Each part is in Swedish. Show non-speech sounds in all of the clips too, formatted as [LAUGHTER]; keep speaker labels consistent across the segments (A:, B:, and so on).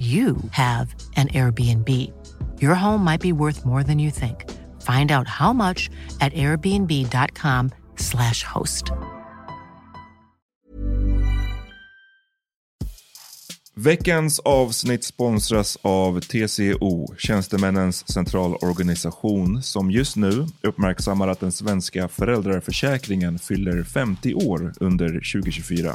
A: you have an Airbnb. Your home might be worth more than you think. Find out how much at airbnb.com/slash host.
B: Veckans avsnitt sponsras av TCO, Tjänstemännens centralorganisation, som just nu uppmärksammar att den svenska föräldraförsäkringen fyller 50 år under 2024.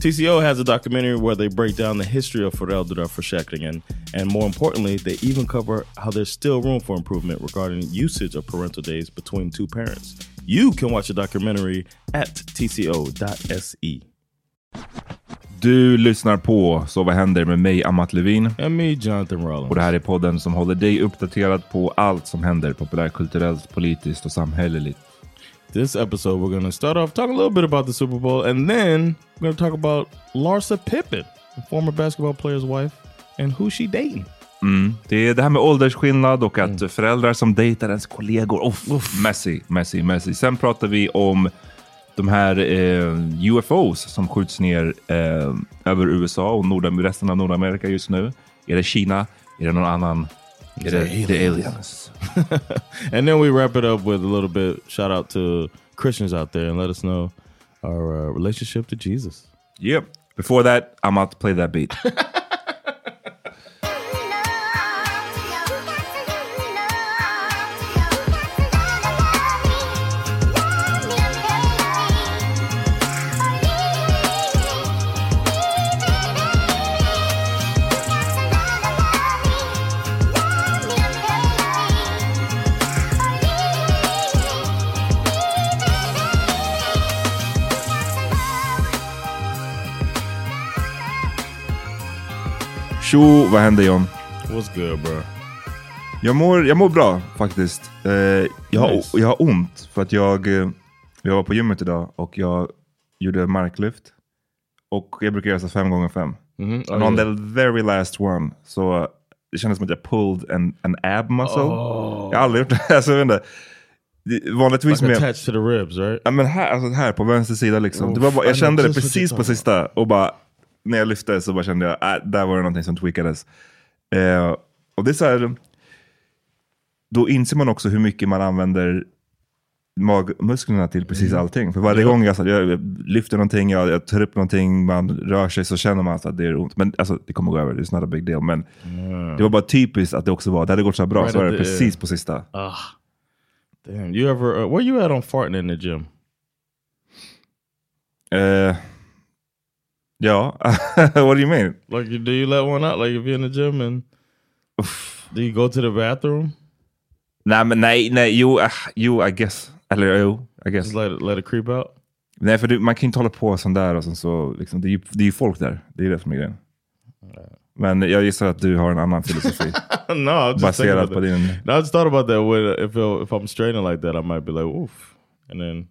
C: TCO has a documentary where they break down the history of föräldraförsäkringen and more importantly, they even cover how there's still room for improvement regarding usage of parental days between two parents. You can watch the documentary at tco.se.
B: Du lyssnar på Så vad händer med mig, Amat Levin.
C: And me, Jonathan Rollins.
B: Och det här är podden som håller dig uppdaterad på allt som händer populärkulturellt, politiskt och samhälleligt.
C: This episode, we're going to start off talking a little bit about the Super Bowl, and then we're going to talk about Larsa Pippen, former basketball player's wife, and who she dating.
B: Mm. Det är det här med åldersskillnad och att föräldrar som dejtar ens kollegor. Uff, Messy, messy, messy. Sen pratar vi om de här eh, UFOs som skjuts ner eh, över USA och Nord resten av Nordamerika just nu. Är det Kina? Är det någon annan? Är det the aliens? [LAUGHS]
C: and then we wrap it up with a little bit shout out to Christians out there and let us know our uh, relationship to Jesus.
B: Yep. Before that, I'm out to play that beat. [LAUGHS] Tjo, vad händer John?
C: What's good bro?
B: Jag mår, jag mår bra faktiskt. Eh, jag, har,
C: Nice.
B: jag har ont för att jag, eh, jag var på gymmet idag och jag gjorde marklyft. Och jag brukar göra så fem gånger fem.
C: Mhm.
B: And
C: Oh,
B: on the very last one så det kändes som att jag pulled an, an ab muscle.
C: Oh.
B: Jag har aldrig gjort det. [LAUGHS] Alltså, jag vet inte. Vanligtvis
C: Like
B: med...
C: attached to the ribs, right?
B: Ja, men här, alltså här på vänster sida liksom. Det var bara, jag kände det precis på sista och bara när jag lyfte så bara kände jag, äh, där var det någonting som tweakades. Eh, och det är så här, då inser man också hur mycket man använder magmusklerna till precis allting. För varje gång jag, så, jag lyfter någonting, jag, jag tar upp någonting, man rör sig så känner man att det är ont. Men alltså, det kommer gå över, it's not a big deal. Men det var bara typiskt att det också var, det hade gått så bra,
C: Right
B: så var det precis på sista.
C: Ah, damn. You ever? Uh, where you at on farting in the gym?
B: Eh, ja, [LAUGHS] what do you mean?
C: Like, do you let one out? Like, if you're in the gym and do you go to the bathroom?
B: Nej, men nej, nej, jo, äh, jo, I guess. Eller jo, I guess.
C: Just let it let it creep out.
B: Nej, för du, man kan inte hålla på sån där och sen så, liksom, det, är ju, det är ju folk där. Det är det som är grejen. Men jag gissar att du har en annan filosofi. [LAUGHS]
C: no, I'm just thinking
B: baserat på din...
C: No, I just thought about that. When if if I'm straining like that, I might be like, oof. And then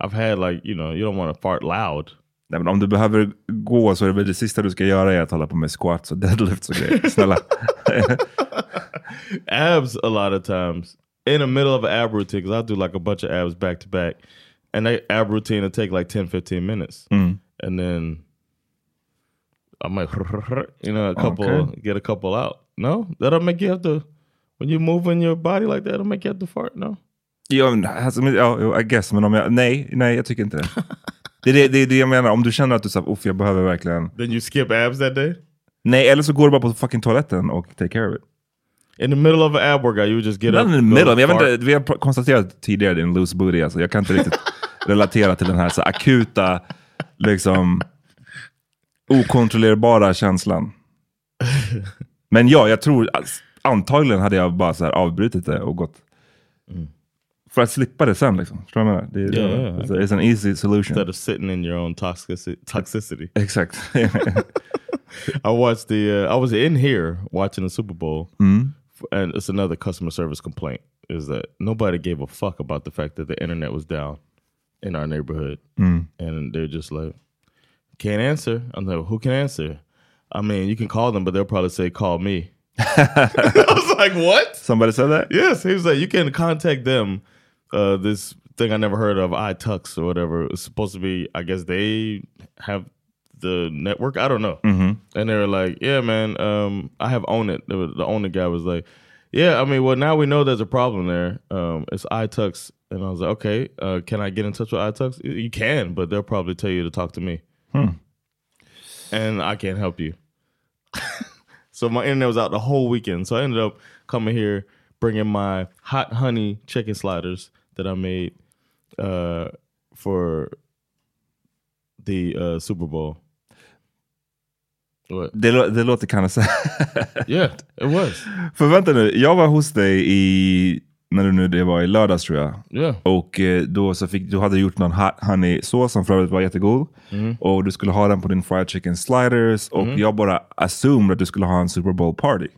C: I've had like you know you don't want to fart loud.
B: Nej, men om du behöver gå så är det väl det sista du ska göra är att hålla på med squats och [LAUGHS] deadlifts och grejer. Snälla. [LAUGHS]
C: abs a lot of times in the middle of an ab routine because I do like a bunch of abs back to back, and that ab routine will take like 10, 15 minutes, and then I might [LAUGHS] you know a couple
B: Okay.
C: get a couple out. No, that'll make you have to when you move in your body like that. It'll make you have to fart. No,
B: ja, men, alltså, ja, I guess, men om jag... Nej, nej, jag tycker inte det. Det är det, det, är det jag menar. Om du känner att du säger, jag behöver verkligen...
C: then you skip abs that day.
B: Nej, eller så går du bara på fucking toaletten och take care of it.
C: In the middle of an ab workout, you just get
B: Not
C: up.
B: in the middle. Jag vet inte, vi har konstaterat tidigare din loose booty. Alltså. Jag kan inte riktigt [LAUGHS] relatera till den här så akuta, liksom okontrollerbara känslan. [LAUGHS] Men ja, jag tror alltså, antagligen hade jag bara så avbrutit det och gått. För att slippa det sen. Liksom. Förstår du vad jag menar? Det,
C: ja, ja.
B: it's, it's an easy solution.
C: Instead of sitting in your own toxicity, toxicity.
B: Exakt. [LAUGHS] [LAUGHS]
C: I watched the. Uh, I was in here watching the Super Bowl, f- and it's another customer service complaint is that nobody gave a fuck about the fact that the internet was down in our neighborhood, and they're just like, can't answer. I'm like, who can answer? I mean, you can call them, but they'll probably say, call me. [LAUGHS] I was like, what?
B: Somebody said that?
C: Yes, he was like, you can contact them. Uh, this thing I never heard of, iTux or whatever. It's supposed to be, I guess they have the network. I don't know. And they were like, yeah, man, um, I have owned it. The, owner guy was like, yeah, I mean, well, now we know there's a problem there. Um, it's iTux. And I was like, okay, uh, can I get in touch with iTux? You- You can, but they'll probably tell you to talk to me. And I can't help you. [LAUGHS] So my internet was out the whole weekend. So I ended up coming here, bringing my hot honey chicken sliders that I made uh, for the uh, Super Bowl. What?
B: Det, det låter kind of sad. [LAUGHS]
C: Yeah, it was.
B: För vänta nu, jag var hos dig i, när du nu det var i lördags tror jag.
C: Yeah.
B: Och eh, då så fick, du hade gjort någon honey sås som för övrigt var jättegod. Och du skulle ha den på din fried chicken sliders. Och jag bara assumed att du skulle ha en Super Bowl party.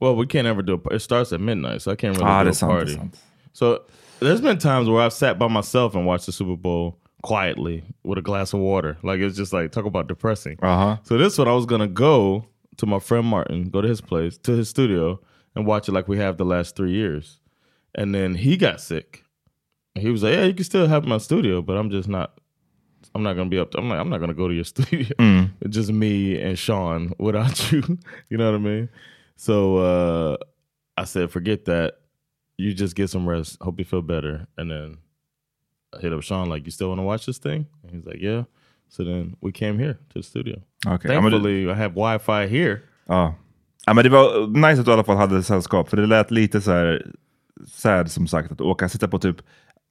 C: Well, we can't ever do a. par- It starts at midnight, so I can't really
B: Ah,
C: do a
B: sant.
C: Party. So there's been times where I've sat by myself and watched the Super Bowl quietly with a glass of water. Like it's just like talk about depressing.
B: Uh-huh.
C: So this one I was gonna go to my friend Martin, go to his place, to his studio, and watch it like we have the last three years. And then he got sick. He was like, "Yeah, you can still have my studio, but I'm just not. I'm not gonna be up. To, I'm like, I'm not gonna go to your [LAUGHS] studio. It's just me and Sean without [LAUGHS] you. you know what I mean? So uh, I said, forget that. You just get some rest. Hope you feel better. And then I hit up Sean like, you still want to watch this thing? And he's like, yeah. So then we came here to the studio.
B: Du-
C: Thankfully, I have Wi-Fi here.
B: Ja. ja, men det var nice att du i alla fall hade sällskap. För det lät lite så här sad som sagt att åka, sitta på typ,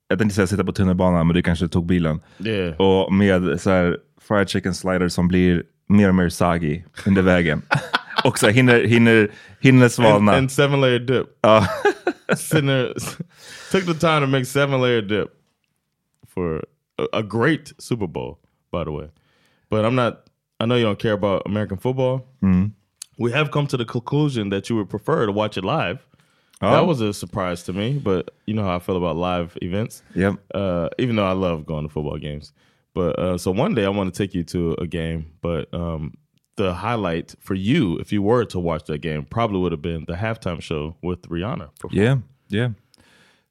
B: jag tänkte säga sitta på tunnelbanan, men du kanske tog bilen.
C: Yeah.
B: Och med så här fried chicken sliders som blir mer och mer soggy under vägen. [LAUGHS] och så här, hinner, hinner, hinner svalna.
C: and seven layer dip.
B: Ja. [LAUGHS]
C: Sitting there, [LAUGHS] took the time to make seven layer dip for a, a great Super Bowl, by the way. But I'm not. I know you don't care about American football. We have come to the conclusion that you would prefer to watch it live. That was a surprise to me, but you know how I feel about live events.
B: Yep.
C: Uh, even though I love going to football games, but uh, so one day I want to take you to a game. But um, the highlight for you, if you were to watch that game, probably would have been the halftime show with Rihanna.
B: Yeah, yeah.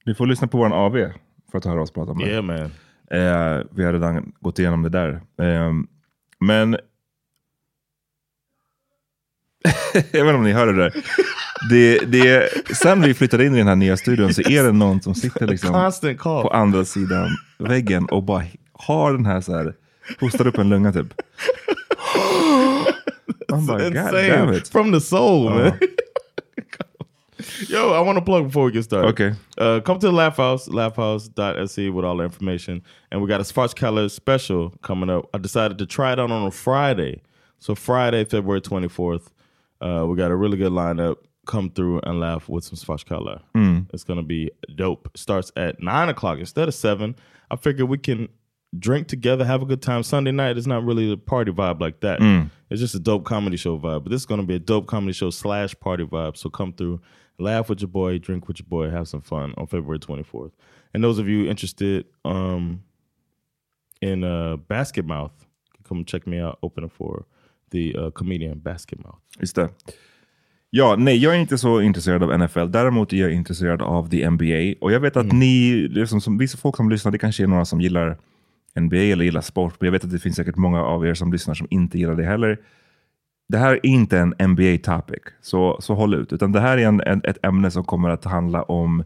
B: Vi får lyssna på vår AV för att höra oss prata om det.
C: Yeah, man.
B: Eh, vi har redan gått igenom det där. Eh, men [LAUGHS] jag vet inte om ni hörde det. det, det sen vi flyttade in i den här nya studion så är det någon som sitter liksom på andra sidan väggen och bara har den här så här, hostar upp en lunga typ. I'm like, God damn
C: Insane.
B: it.
C: From the soul, man. [LAUGHS] Yo, I want to plug before we get started.
B: Okay.
C: Uh, come to the Laugh House, laughhouse.se with all the information. And we got a Svartskalle special coming up. I decided to try it out on a Friday. So Friday, February 24th, uh, we got a really good lineup. Come through and laugh with some Svartskalle. It's going to be dope. Starts at 9 o'clock instead of 7. I figured we can drink together, have a good time. Sunday night is not really a party vibe like that. It's just a dope comedy show vibe. But this is going to be a dope comedy show slash party vibe. So come through, laugh with your boy, drink with your boy, have some fun on February 24th. And those of you interested um, in uh, Basket Mouth, come check me out opening for the uh, comedian Basket Mouth.
B: Just det. Ja, nej, jag är inte så intresserad av NFL. Däremot är jag intresserad av the NBA. Och jag vet att ni, det är som, som, vissa folk som lyssnar, det kanske är några som gillar NBA eller gillar sport. Men jag vet att det finns säkert många av er som lyssnar som inte gillar det heller. Det här är inte en NBA topic, så, så håll ut. Utan det här är en, ett ämne som kommer att handla om,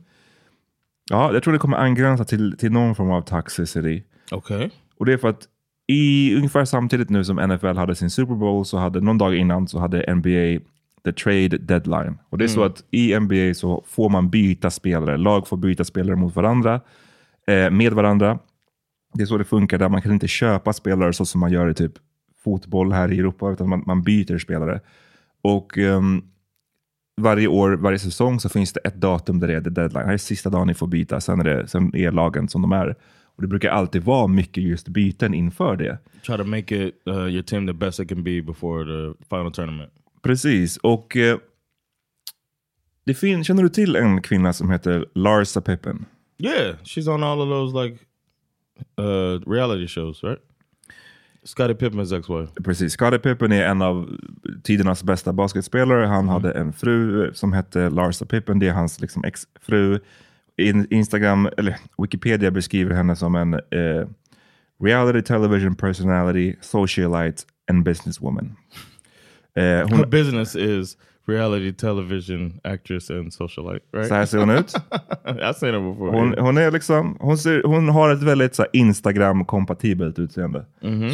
B: ja, jag tror det kommer angränsa till, till någon form av toxicity.
C: Okay.
B: Och det är för att i ungefär samtidigt nu som NFL hade sin Super Bowl så hade någon dag innan så hade NBA the trade deadline. Och det är så att i NBA så får man byta spelare. Lag får byta spelare mot varandra, eh, med varandra. Det är så det funkar där. Man kan inte köpa spelare så som man gör i typ fotboll här i Europa, utan man, man byter spelare. Och ehm, varje år, varje säsong så finns det ett datum där det är deadline. Det här är sista dagen ni får byta, sen är, det, sen är lagen som de är. Och det brukar alltid vara mycket just byten inför det.
C: Try to make it uh, your team the best it can be before the final tournament.
B: Precis, och eh, det fin- känner du till en kvinna som heter Larsa Pippen?
C: Yeah, she's on all of those like uh, reality shows, right? Scottie Pippen's ex-wife.
B: Precis, Scottie Pippen är en av tidernas bästa basketspelare. Han hade en fru eh, som hette Larsa Pippen, det är hans liksom, ex-fru. In, Instagram, eller Wikipedia beskriver henne som en eh, reality television personality, socialite and businesswoman. Eh,
C: Her
B: hon,
C: business is reality television actress and socialite, right?
B: så här ser hon ut.
C: I've seen her before.
B: Hon, hon, är liksom, hon, ser, hon har ett väldigt Instagram-kompatibelt utseende.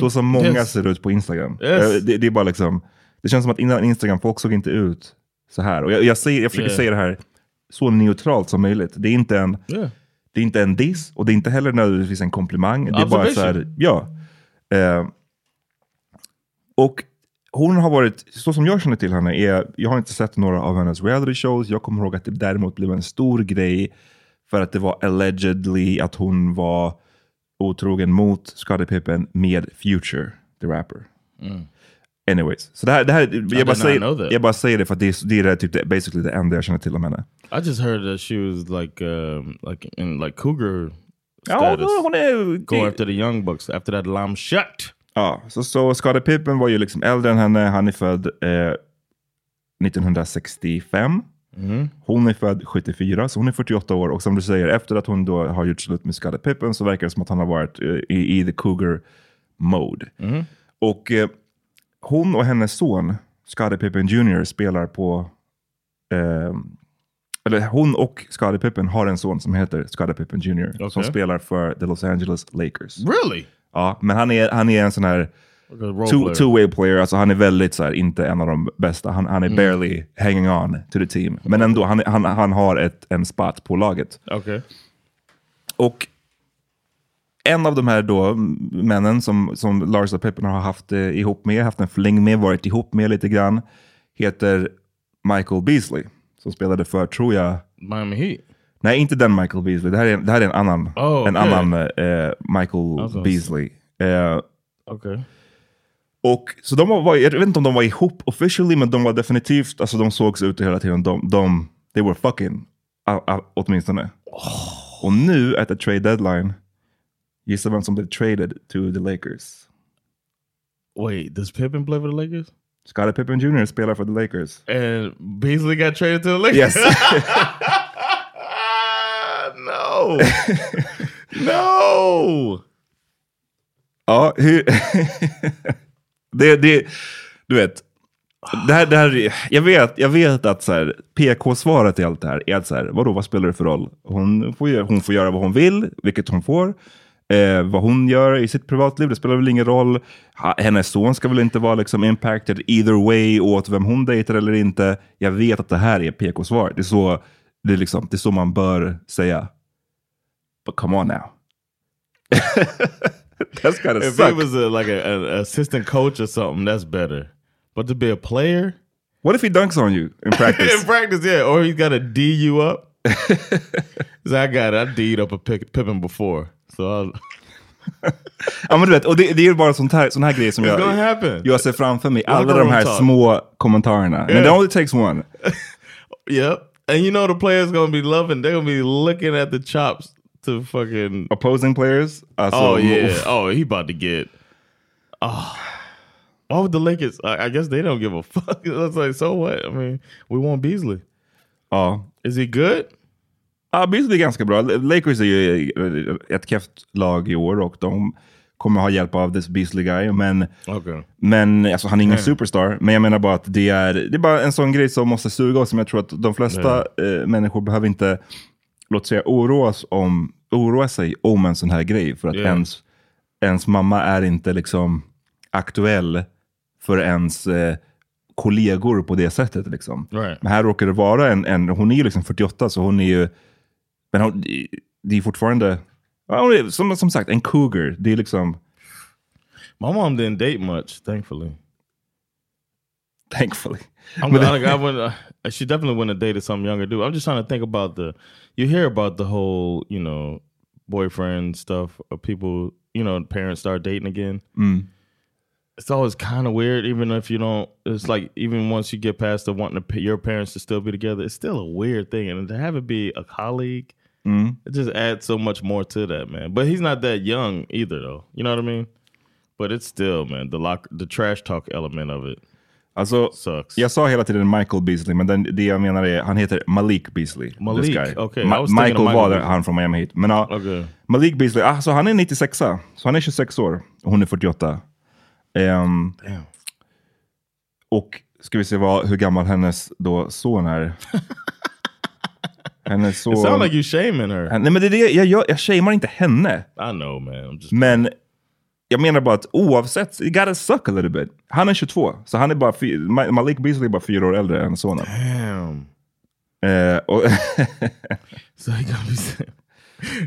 B: Så som många
C: Yes.
B: ser ut på Instagram.
C: Yes.
B: Eh, Det, det är bara liksom, det känns som att innan Instagram, folk såg inte ut så här. Och jag, jag, säger, jag försöker
C: Yeah.
B: säga det här så neutralt som möjligt. Det är inte en,
C: yeah.
B: det är inte en diss och det är inte heller nödvändigtvis en komplimang. Det är bara så här, ja. Eh, och hon har varit, så som jag känner till henne, är, jag har inte sett några av hennes reality shows. Jag kommer ihåg att det däremot blev en stor grej för att det var allegedly att hon var otrogen mot Scottie Pippen med Future, the rapper. Anyways, så det här, det här jag, bara
C: Mm.
B: säger, jag bara säger det för att det är, det är typ, det, basically det enda jag känner till om henne.
C: I just heard that she was like um, like in like cougar
B: Ja,
C: status.
B: hon är...
C: Go after the young bucks after that lamb shut.
B: Ja, så, så Scottie Pippen var ju liksom äldre än henne. Han är född eh, 1965. Hon är född 74, så hon är 48 år. Och som du säger, efter att hon då har gjort slut med Scottie Pippen så verkar det som att han har varit eh, i, i the cougar mode. Och eh, hon och hennes son, Scottie Pippen Jr, spelar på... Eh, eller hon och Scottie Pippen har en son som heter Scottie Pippen Jr. Som
C: Okej.
B: spelar för the Los Angeles Lakers.
C: Really?
B: Ja, men han är, han är en sån här two,
C: player.
B: two-way player. Alltså han är väldigt så här, inte en av de bästa. Han, han är barely hanging on to the team. Men ändå, han, han, han har ett, en spot på laget.
C: Okay.
B: Och en av de här då männen som, som Lars och Pippen har haft eh, ihop med, haft en fling med, varit ihop med lite grann, heter Michael Beasley. Som spelade för, tror jag,
C: Miami Heat.
B: Nej inte den Michael Beasley, det här är, det här är en annan,
C: Oh,
B: en annan eh, Michael
C: Alltså,
B: Beasley. Eh,
C: Okay.
B: Och, så de var, jag vet inte om de var ihop officially, men de var definitivt, alltså de sågs ute hela tiden. De, de they were fucking, uh, uh, åtminstone. Och nu, at the trade deadline, gissa vem som blev traded to the Lakers?
C: Wait, does Pippen play for the Lakers?
B: Scottie Pippen Jr. spelar för the Lakers.
C: And Beasley got traded to the Lakers.
B: Yes. [LAUGHS]
C: no. [LAUGHS] no.
B: ja, hur... [LAUGHS] det, det, du vet, Det här, det här, jag, vet, jag vet att så PK-svaret i allt det här är att så här, vadå, vad spelar det för roll? Hon får, göra, hon får göra vad hon vill, vilket hon får. Eh, vad hon gör i sitt privatliv, det spelar väl ingen roll. Hennes son ska väl inte vara liksom impacted either way åt vem hon dejtar eller inte. Jag vet att det här är PK-svaret. Det är så, det är liksom, det är så man bör säga. But come on now. [LAUGHS] that's gotta
C: If
B: suck.
C: it was a, like a, an assistant coach or something, that's better. But to be a player
B: What if he dunks on you in [LAUGHS] practice?
C: in practice, yeah, or he's got to D you up. [LAUGHS] so I got it. I D'd up a pick, Pippin before, so I'll,
B: ja, men du vet, och det, det är ju bara sånt här, sån här grejer som
C: it's
B: jag,
C: gonna happen.
B: jag ser framför mig.
C: Locker
B: Alla de
C: room
B: här
C: talk.
B: små kommentarerna. And it only takes one.
C: Yep. And you know the players gonna be loving. They're gonna be looking at the chops to fucking.
B: Opposing players. Alltså,
C: Oh yeah.
B: uff.
C: Oh, he about to get. Oh. Why would the Lakers? I, I guess they don't give a fuck. [LAUGHS] It's like so what? I mean, we want Beasley.
B: Ja.
C: Is he good?
B: Ja, Beasley är ganska bra. Lakers är ju ett kräft lag i år och de kommer ha hjälp av this Beasley guy. Men,
C: Okay.
B: men alltså, han är ingen superstar. Men jag menar bara att det är, det är bara en sån grej som måste suga oss. Som jag tror att de flesta eh, människor behöver inte, låt säga, oroas om, oroa sig om en sån här grej. För att
C: Yeah.
B: ens, ens mamma är inte liksom aktuell för ens eh, kollegor på det sättet. Liksom.
C: Right.
B: Men här råkar det vara en, en hon är ju liksom 48 så hon är ju, men hon, det är fortfarande, är, som, som sagt en cougar. Det är liksom,
C: My mom didn't date much, thankfully.
B: thankfully.
C: I'm, I, I wouldn't, uh, she definitely wouldn't have dated some younger dude. I'm just trying to think about the. You hear about the whole, you know, boyfriend stuff. Of people, you know, parents start dating again.
B: Mm.
C: It's always kind of weird, even if you don't. It's like even once you get past the wanting to, your parents to still be together, it's still a weird thing, and to have it be a colleague,
B: Mm.
C: it just adds so much more to that, man. But he's not that young either, though. You know what I mean? But it's still, man, the lock, the trash talk element of it
B: Alltså,
C: sucks.
B: jag sa hela tiden Michael Beasley, men den, det jag menar är, han heter Malik Beasley.
C: Malik,
B: guy.
C: okay.
B: Ma- Michael
C: Michael
B: var han från Miami Heat. Men ja,
C: Okay.
B: Malik Beasley, ah, så han är 96 så han är 26 år och hon är 48. Ehm,
C: Damn.
B: och ska vi se vad, hur gammal hennes då son är. [LAUGHS] hennes son...
C: It sounds like you shaming her.
B: Nej men det är det, jag, jag, jag shamear inte henne.
C: I know, man.
B: Men jag menar bara att oavsett, you gotta suck a little bit. Han är 22, så han är bara Malik Beasley är bara fyra år äldre än sonen.
C: damn.
B: Eh, och
C: So he gonna be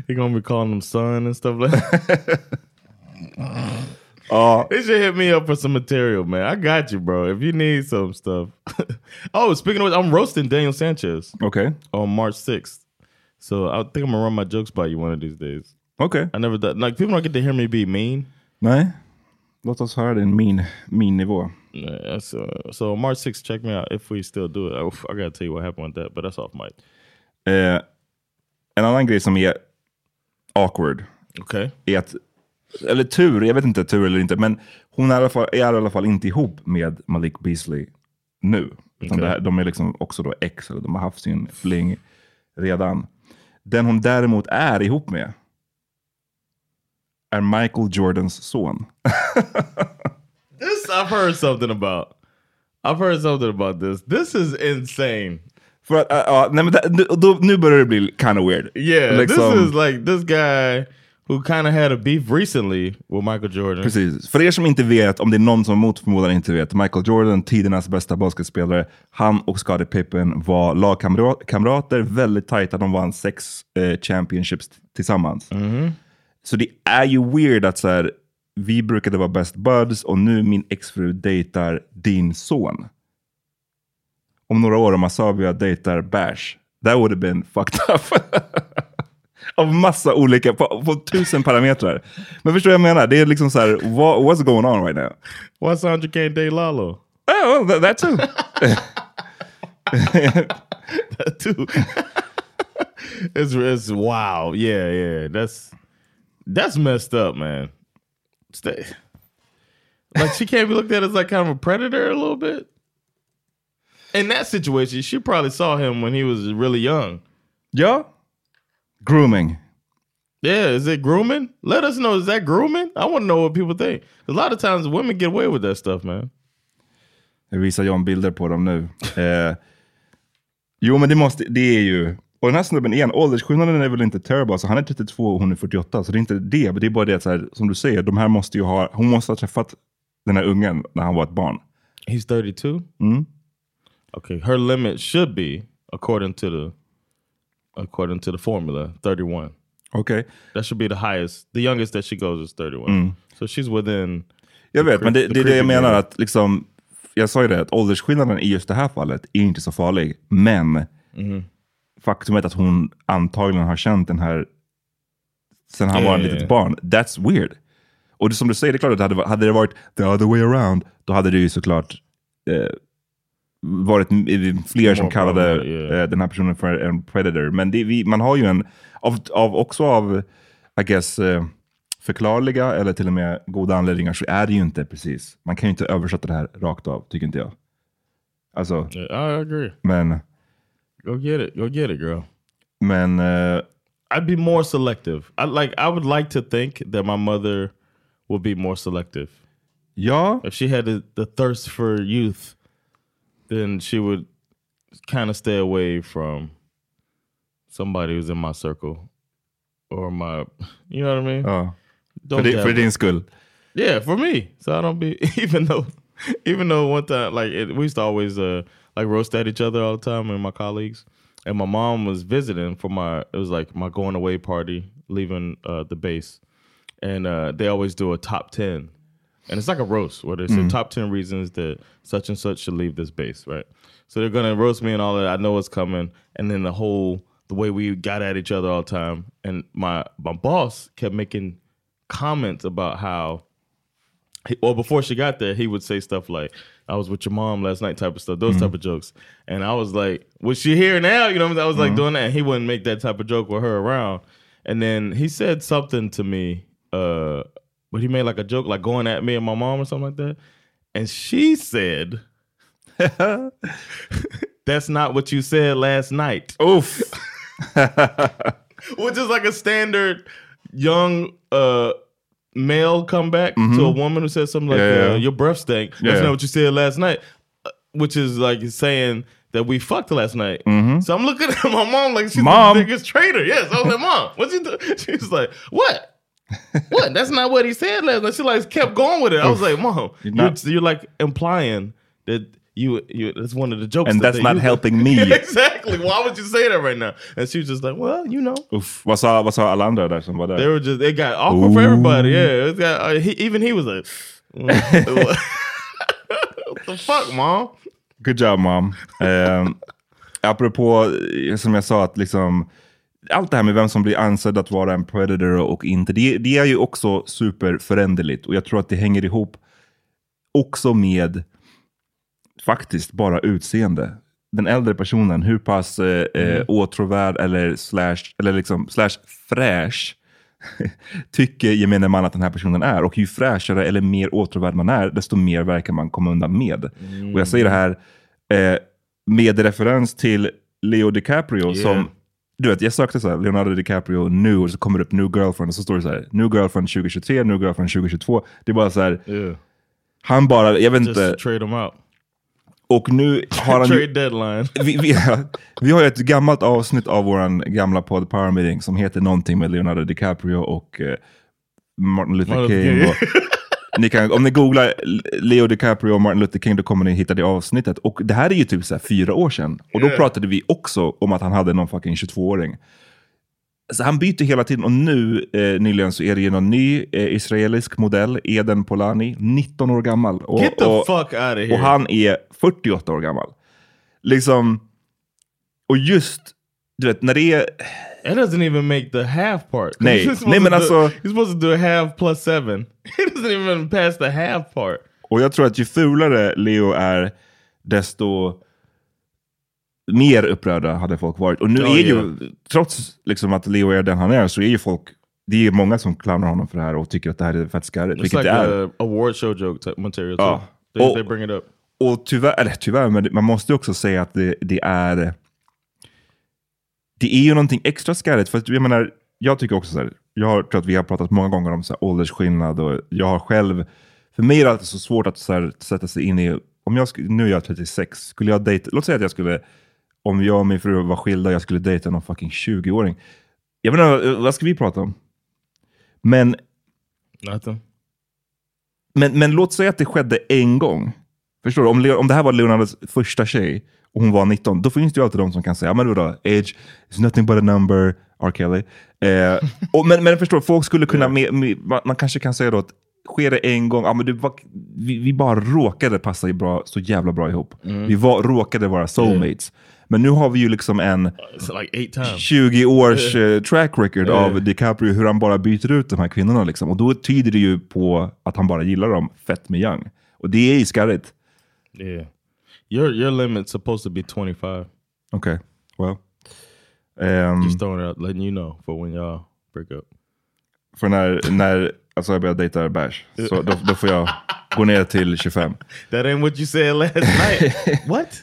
C: he gonna be calling him son and stuff like that.
B: ja,
C: they should hit me up for some material, man. I got you, bro. If you need some stuff. [LAUGHS] oh, speaking of which, I'm roasting Daniel Sanchez
B: okej.
C: on March 6th. So I think I'm gonna run my jokes by you one of these days.
B: Okej.
C: I never done like people don't get to hear me be mean.
B: Nej. Låt oss höra din min, min nivå.
C: Yeah, so, so March 6th, check me out if we still do it. I, I gotta tell you what happened with that, but that's off mic.
B: Eh, en annan grej som är awkward
C: Okay.
B: är att, eller tur, jag vet inte tur eller inte, men hon är i alla fall, är i alla fall inte ihop med Malik Beasley nu. Utan det här, de är liksom också då ex, eller de har haft sin fling redan. Den hon däremot är ihop med är Michael Jordans son. [LAUGHS]
C: This I've heard something about. I've heard something about this. This is insane.
B: För att, äh, ja, nej, men det, nu- då, nu börjar det bli kind of weird.
C: Yeah,
B: Liksom-
C: this is like this guy who kind of had a beef recently with Michael Jordan.
B: Precis. För er som inte vet, om det är någon som mot förmodan inte vet, Michael Jordan, tidernas bästa basketspelare, han och Scottie Pippen var lagkamrater, väldigt tajta, de vann sex eh, championships tillsammans. Så det är ju weird att så här, vi brukade vara best buds och nu min exfru dejtar din son. Om några år om Asavia dejtar Bash, that would have been fucked [LAUGHS] up. Av massa olika, på, på tusen parametrar. Men förstår du vad jag menar? Det är liksom så här, what, what's going on right now?
C: Sandra can't date Lalo?
B: Oh, that, that too. [LAUGHS]
C: That too. [LAUGHS] it's it's wow. Yeah, yeah. That's that's messed up, man. Stay. Like she can't be looked at as like kind of a predator a little bit. In that situation, she probably saw him when he was really young.
B: ja. Grooming.
C: Yeah, is it grooming? Let us know. Is that grooming? I want to know what people think. A lot of times women get away with that stuff, man.
B: Jag visar John bilder på dem nu. Eh, jo, men det måste, det är ju... Och den här snubben igen, åldersskillnaden är väl inte terrible. Alltså, han är 32 och hon är 48, så det är inte det. Men det är bara det att, så här, som du säger, de här måste ju ha... Hon måste ha träffat den här ungen när han var ett barn.
C: He's 32?
B: Mm.
C: Okay, her limit should be, according to the according to the formula, 31.
B: Okej.
C: That should be the highest. The youngest that she goes is 31.
B: Mm.
C: So she's within...
B: Jag vet, men det, det är det jag menar. att liksom, Jag sa ju det, att åldersskillnaden i just det här fallet är inte så farlig. Men
C: Mhm.
B: Faktumet att hon antagligen har känt den här sen han var ett litet
C: ja.
B: barn. That's weird. Och det, som du säger, det är klart att hade, hade det varit the other way around, då hade det ju såklart eh, varit fler som kallade
C: problematic, yeah.
B: eh, den här personen för en predator. Men det, vi, man har ju en, av, av, också av, I guess, eh, förklarliga eller till och med goda anledningar så är det ju inte precis. Man kan ju inte översätta det här rakt av, tycker inte jag. Alltså,
C: I agree.
B: men,
C: Go get it. Go get it, girl.
B: Man, eh,
C: I'd be more selective. I like. I would like to think that my mother would be more selective.
B: ja,
C: If she had the, the thirst for youth, then she would kind of stay away from somebody who's in my circle or my. You know what I mean?
B: ja.
C: Don't
B: di-
C: dabble.
B: för din skull.
C: Yeah, for me. So I don't be [LAUGHS] even though even though one time like it, we used to always uh like roast at each other all the time and my colleagues. And my mom was visiting for my it was like my going away party, leaving uh the base. And uh they always do a top 10. And it's like a roast where they say top 10 reasons that such and such should leave this base, right? So they're gonna roast me and all that. I know it's coming. And then the whole the way we got at each other all the time. And my my boss kept making comments about how he, well before she got there he would say stuff like i was with your mom last night type of stuff those type of jokes. And i was like was she here now? You know what I, mean? I was like doing that. And he wouldn't make that type of joke with her around. And then he said something to me uh but he made like a joke like going at me and my mom or something like that. And she said [LAUGHS] that's not what you said last night.
B: Oof. [LAUGHS]
C: which is like a standard young uh male comeback to a woman who says something like
B: Mm-hmm. Yeah,
C: uh, your breath stank. That's
B: Yeah.
C: not what you said last night Uh, which is like saying that we fucked last night. So i'm looking [LAUGHS] at my mom like she's
B: Mm-hmm. Mom.
C: the biggest traitor. Yes i was like mom what you do [LAUGHS] she's like what? What? That's not what he said last night. She like kept going with it. I was like mom
B: You're
C: you're, you're like implying that you, you that's one of the jokes
B: And
C: that
B: that's not
C: use.
B: helping me. [LAUGHS]
C: exactly why would you say that right now and she was just like well you know
B: Uff. Vad, sa, vad sa alla andra där som var där?
C: they were just it got awkward for everybody. Yeah, it got, uh, he, even he was like, [LAUGHS] "What the fuck, mom?"
B: Good job mom. Eh, apropå, eh, som jag sa, att liksom allt det här med vem som blir ansedd att vara en predator och inte, det, det är ju också superföränderligt. Och jag tror att det hänger ihop också med faktiskt bara utseende. Den äldre personen, hur pass eh, eh, åtråvärd eller slash, eller liksom slash fräsch [LAUGHS] tycker gemene man att den här personen är. Och ju fräschare eller mer åtråvärd man är, desto mer verkar man komma undan med. Och jag säger det här eh, med referens till Leo DiCaprio som du vet, jag sökte så här, Leonardo DiCaprio nu och så kommer det upp New Girlfriend och så står det så här, New Girlfriend 2023, New Girlfriend 2022. Det är bara så här,
C: Yeah,
B: han bara, jag vet
C: just
B: inte,
C: to trade them out.
B: Och nu har han
C: Trade deadline. [LAUGHS]
B: vi, vi, vi har ju ett gammalt avsnitt av vår gamla podd Power Meeting som heter någonting med Leonardo DiCaprio och eh, Martin Luther King. Och, ni kan, om ni googlar Leo DiCaprio och Martin Luther King då kommer ni hitta det avsnittet. Och det här är ju typ så fyra år sedan. Och då
C: Yeah.
B: pratade vi också om att han hade någon fucking 22-åring. Så han byter hela tiden och nu eh, nyligen så är det ju någon ny eh, israelisk modell, Eden Polani, 19 år gammal. Och,
C: Get the
B: och,
C: fuck out of here.
B: och han är 48 år gammal. Liksom, och just, du vet, när det är...
C: That doesn't even make the half part.
B: Nej, [LAUGHS] nej, men
C: do-
B: alltså-
C: you're supposed to do a half plus seven. [LAUGHS] It doesn't even pass the half part.
B: Och jag tror att ju fulare Leo är, desto mer upprörda hade folk varit. Och nu
C: Ja,
B: är ju,
C: ja.
B: trots liksom att Leo är den han är, så är ju folk, det är många som clownar honom för det här och tycker att det här är fett skarrigt. Vilket
C: like
B: det är.
C: a award show joke type material.
B: Ja.
C: They,
B: Och-
C: they bring it up.
B: Och tyvärr, eller tyvärr, men man måste ju också säga att det, det är det är ju någonting extra skarrigt. För att, jag menar, jag tycker också så här, jag tror att vi har pratat många gånger om så här, åldersskillnad och jag har själv, för mig är det alltid så svårt att så här, sätta sig in i, om jag nu är jag 36, skulle jag dejta, låt säga att jag skulle, om jag och min fru var skilda, jag skulle dejta någon fucking 20-åring. Jag vet inte, vad ska vi prata om? Men, men, men låt säga att det skedde en gång. Förstår du? Om, om det här var Leonardos första tjej och hon var 19, då finns det ju alltid de som kan säga, "Ja, men vadå, age is nothing but a number, R. Kelly. Eh, och, men, men förstår du, folk skulle kunna, med, med, man, man kanske kan säga då att sker det en gång, ja, men det var, vi, vi bara råkade passa i bra, så jävla bra ihop. Vi var, råkade vara soulmates. Men nu har vi ju liksom en
C: like eight times.
B: 20 års [LAUGHS] eh, track record av DiCaprio, hur han bara byter ut de här kvinnorna. Liksom. Och då tyder det ju på att han bara gillar dem fett med young. Och det är ju skarrigt.
C: Yeah. Your your limit's supposed to be 25.
B: Okej, well. Ehm,
C: Just throwing it out, letting you know for when y'all break up.
B: för när, när alltså jag börjar dejta bärs, så då, då får jag gå ner till 25. [LAUGHS]
C: That ain't what you said last night. [LAUGHS] what?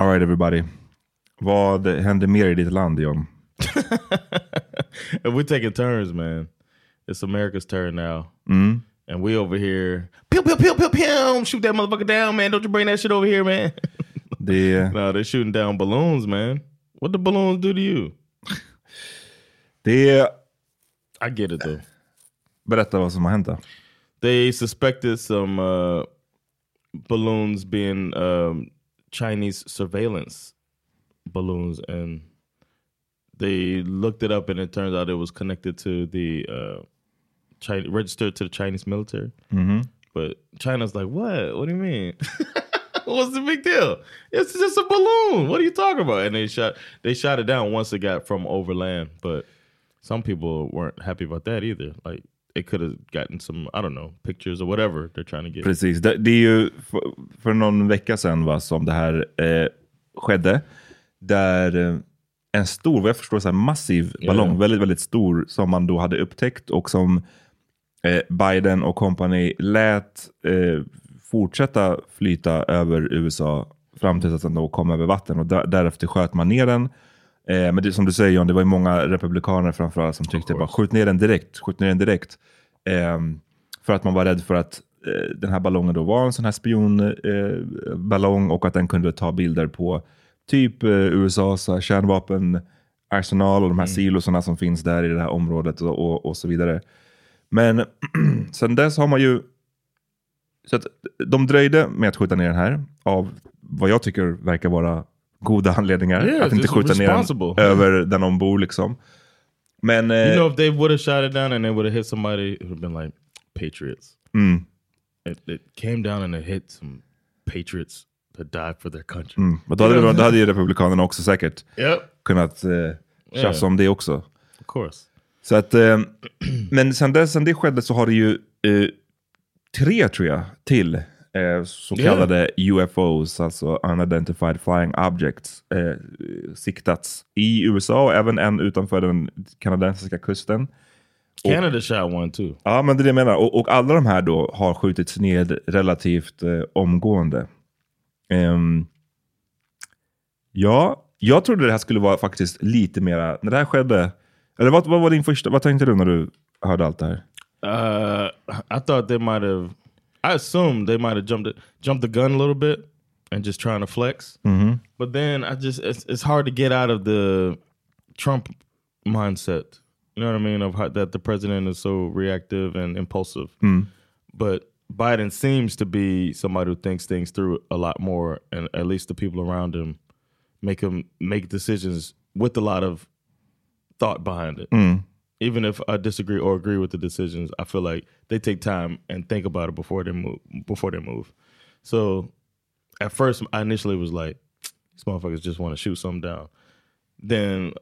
B: All right everybody. Vad händer mer i ditt land John? [LAUGHS]
C: We're taking turns, man. It's America's turn now.
B: Mm.
C: And we over here, pew, pew, pew, pew, pew, shoot that motherfucker down, man. Don't you bring that shit over here, man. [LAUGHS]
B: Det,
C: no, they're shooting down balloons, man. What the balloons do to you? [LAUGHS]
B: det,
C: I get it though.
B: berätta vad som har hänt då.
C: They suspected some uh, balloons being um, Chinese surveillance balloons, and they looked it up, and it turns out it was connected to the uh, China, registered to the Chinese military. But China's like, what? What do you mean? [LAUGHS] What's the big deal? It's just a balloon. What are you talking about? And they shot they shot it down once it got from overland. But some people weren't happy about that either. Like it could have gotten some, I don't know, pictures or whatever they're trying to get.
B: Precis, det, det är ju för, för någon vecka sedan va, som det här eh, skedde. Där eh, en stor, vad jag förstår, så här massiv ballong,
C: ja.
B: väldigt, väldigt stor, som man då hade upptäckt och som eh, Biden och company lät eh, fortsätta flyta över USA fram tills att den då kom över vatten och där, därefter sköt man ner den. Eh, men det, som du säger John, det var ju många republikaner framförallt som tyckte bara skjut ner den direkt, skjut ner den direkt. Ehm, för att man var rädd för att eh, den här ballongen då var en sån här spionballong eh, och att den kunde ta bilder på typ USAs kärnvapenarsenal och de här silosarna som finns där i det här området och, och, och så vidare. Men [CLEARS THROAT] sen dess har man ju... Så att de dröjde med att skjuta ner den här av vad jag tycker verkar vara goda anledningar.
C: Yeah,
B: att inte skjuta ner den över någon bor liksom. Men...
C: You
B: eh,
C: know, if they would have shot it down and they would have hit somebody, it would have been like patriots.
B: mm.
C: It, it came down and it hit some patriots that died for their country.
B: Mm. Men då, hade, då hade ju Republikanerna också säkert
C: Yep,
B: kunnat eh, tjafsa om det också.
C: of course.
B: Så att, eh, men sen, det, sen det skedde så har det ju eh, tre tror jag till eh, så
C: Yeah.
B: kallade UFOs, alltså Unidentified Flying Objects, eh, siktats i USA och även en utanför den kanadensiska kusten.
C: Canada shot one too.
B: Ja, men det är det jag menar. Och, och alla de här då har skjutits ned relativt eh, omgående. Ehm, ja, jag trodde det här skulle vara faktiskt lite mera, när det här skedde, eller vad, vad var din första, vad tänkte du när du hörde allt det här?
C: Uh, I thought they might have. I assume they might have jumped it, jumped the gun a little bit and just trying to flex.
B: Mhm.
C: But then I just it's, it's hard to get out of the Trump mindset. You know what I mean? Of how, that the president is so reactive and impulsive.
B: Mm.
C: But Biden seems to be somebody who thinks things through a lot more, and at least the people around him make him make decisions with a lot of thought behind it.
B: Mm.
C: Even if I disagree or agree with the decisions, I feel like they take time and think about it before they move. Before they move. So, at first, I initially was like, "These motherfuckers just want to shoot something down." Then,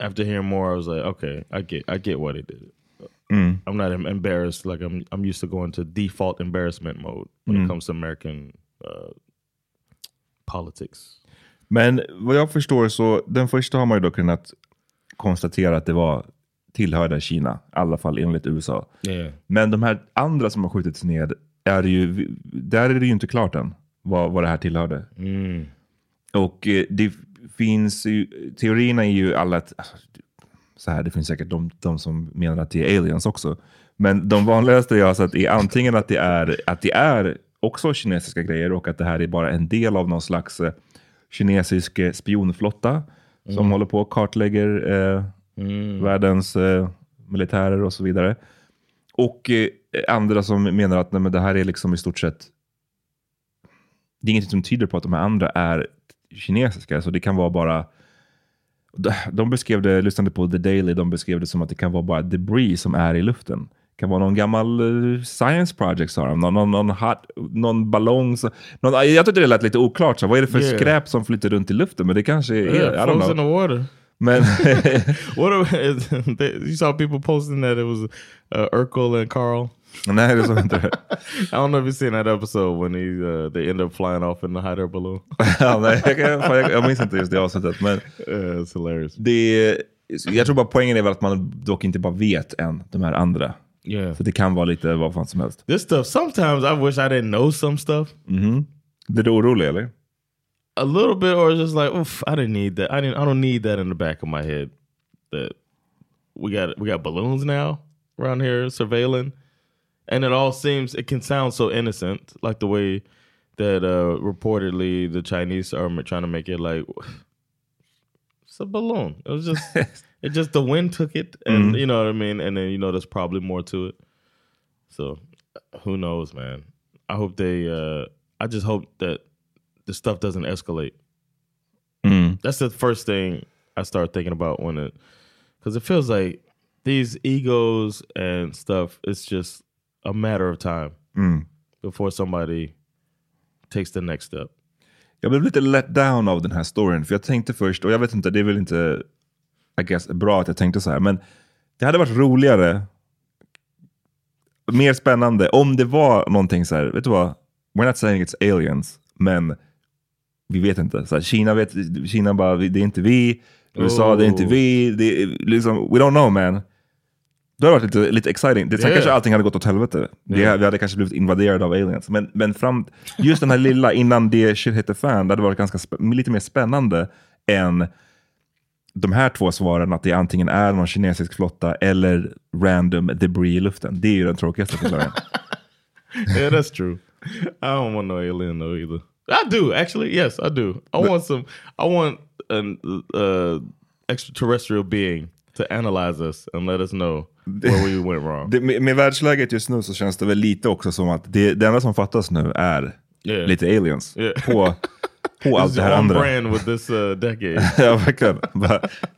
C: after hearing more, I was like, "Okay, I get, I get why they did it."
B: Mm.
C: I'm not embarrassed. Like I'm, I'm used to going to default embarrassment mode when
B: Mm.
C: it comes to American uh, politics.
B: Men vad jag förstår så, den första har man ju då kunnat konstatera att det var tillhörde Kina, i alla fall enligt USA.
C: Yeah.
B: Men de här andra som har skjutits ned, är ju, där är det ju inte klart än vad, vad det här tillhörde.
C: Mm.
B: Och eh, det finns ju, teorierna är ju alla att, alltså, så här, det finns säkert de, de som menar att det är aliens också. Men de vanligaste jag har sett är antingen att det är, att det är också kinesiska grejer och att det här är bara en del av någon slags eh, kinesisk eh, spionflotta som
C: Mm.
B: håller på och kartlägger eh, världens eh, militärer och så vidare. Och eh, andra som menar att nej, men det här är liksom i stort sett det är ingenting som tyder på att de här andra är kinesiska, så det kan vara bara de- beskrev det, lyssnade på The Daily, de beskrev det som att det kan vara bara debris som är i luften. Det kan vara någon gammal eh, science project sa de, någon, någon, någon, hot, någon ballong. Så, någon, jag tyckte det lät lite oklart, så, vad är det för
C: Yeah.
B: skräp som flyter runt i luften? Men det kanske är,
C: Yeah,
B: I don't know. Men [LAUGHS]
C: What [LAUGHS] they, you saw people posting that it was uh, Urkel and Carl.
B: nej, det såg inte det.
C: I don't know if you've seen that episode when he uh, they end up flying off in the hot air balloon. [LAUGHS]
B: ja, nej, jag, minns inte just det avsnittet. Men
C: Uh, it's hilarious.
B: det, jag tror bara poängen är väl att man dock inte bara vet än de här andra.
C: Yeah.
B: Så det kan vara lite vad fan som helst.
C: This stuff. Sometimes I wish I didn't know some stuff.
B: Mhm. Blir du orolig eller?
C: A little bit, or just like, oof, I didn't need that. I didn't. I don't need that in the back of my head. That we got we got balloons now around here surveilling, and it all seems it can sound so innocent, like the way that uh reportedly the Chinese are trying to make it like [SIGHS] it's a balloon. It was just [LAUGHS] it just the wind took it, and
B: Mhm.
C: you know what I mean. And then you know there's probably more to it. So who knows, man? I hope they. uh I just hope that the stuff doesn't escalate.
B: Mm.
C: That's the first thing I start thinking about when it, because it feels like these egos and stuff. It's just a matter of time
B: Mm.
C: before somebody takes the next step.
B: Jag blev lite let down av den här storyn, för jag tänkte först, och jag vet inte, det är väl inte I guess, bra att jag tänkte så här, men det hade varit roligare, mer spännande, om det var någonting så här, vet du vad? We're not saying it's aliens, men vi vet inte. Så här, Kina, vet, Kina bara, det är inte vi, USA, det är inte
C: Oh.
B: vi, det är, liksom, we don't know man. Det hade varit lite, lite exciting. Det, sen
C: Yeah.
B: kanske allting hade gått åt helvete.
C: Yeah.
B: vi hade kanske blivit invaderade av aliens. Men, men fram, just den här lilla, innan det shit hit the fan, det hade varit ganska lite mer spännande än de här två svaren, att det antingen är någon kinesisk flotta eller random debris i luften. Det är ju den tråkigaste förklaringen. [LAUGHS]
C: yeah, that's true. I don't want no alien though either. I do actually. Yes, I do. I want some. I want an uh, extraterrestrial being to analyze us and let us know where we went wrong. [LAUGHS]
B: det, med, med världsläget just nu så känns det väl lite också som att det, det enda som fattas nu är
C: Yeah.
B: lite aliens
C: Yeah.
B: på, på [LAUGHS] allt det här andra.
C: brand with this uh, decade. [LAUGHS]
B: ja, verkligen.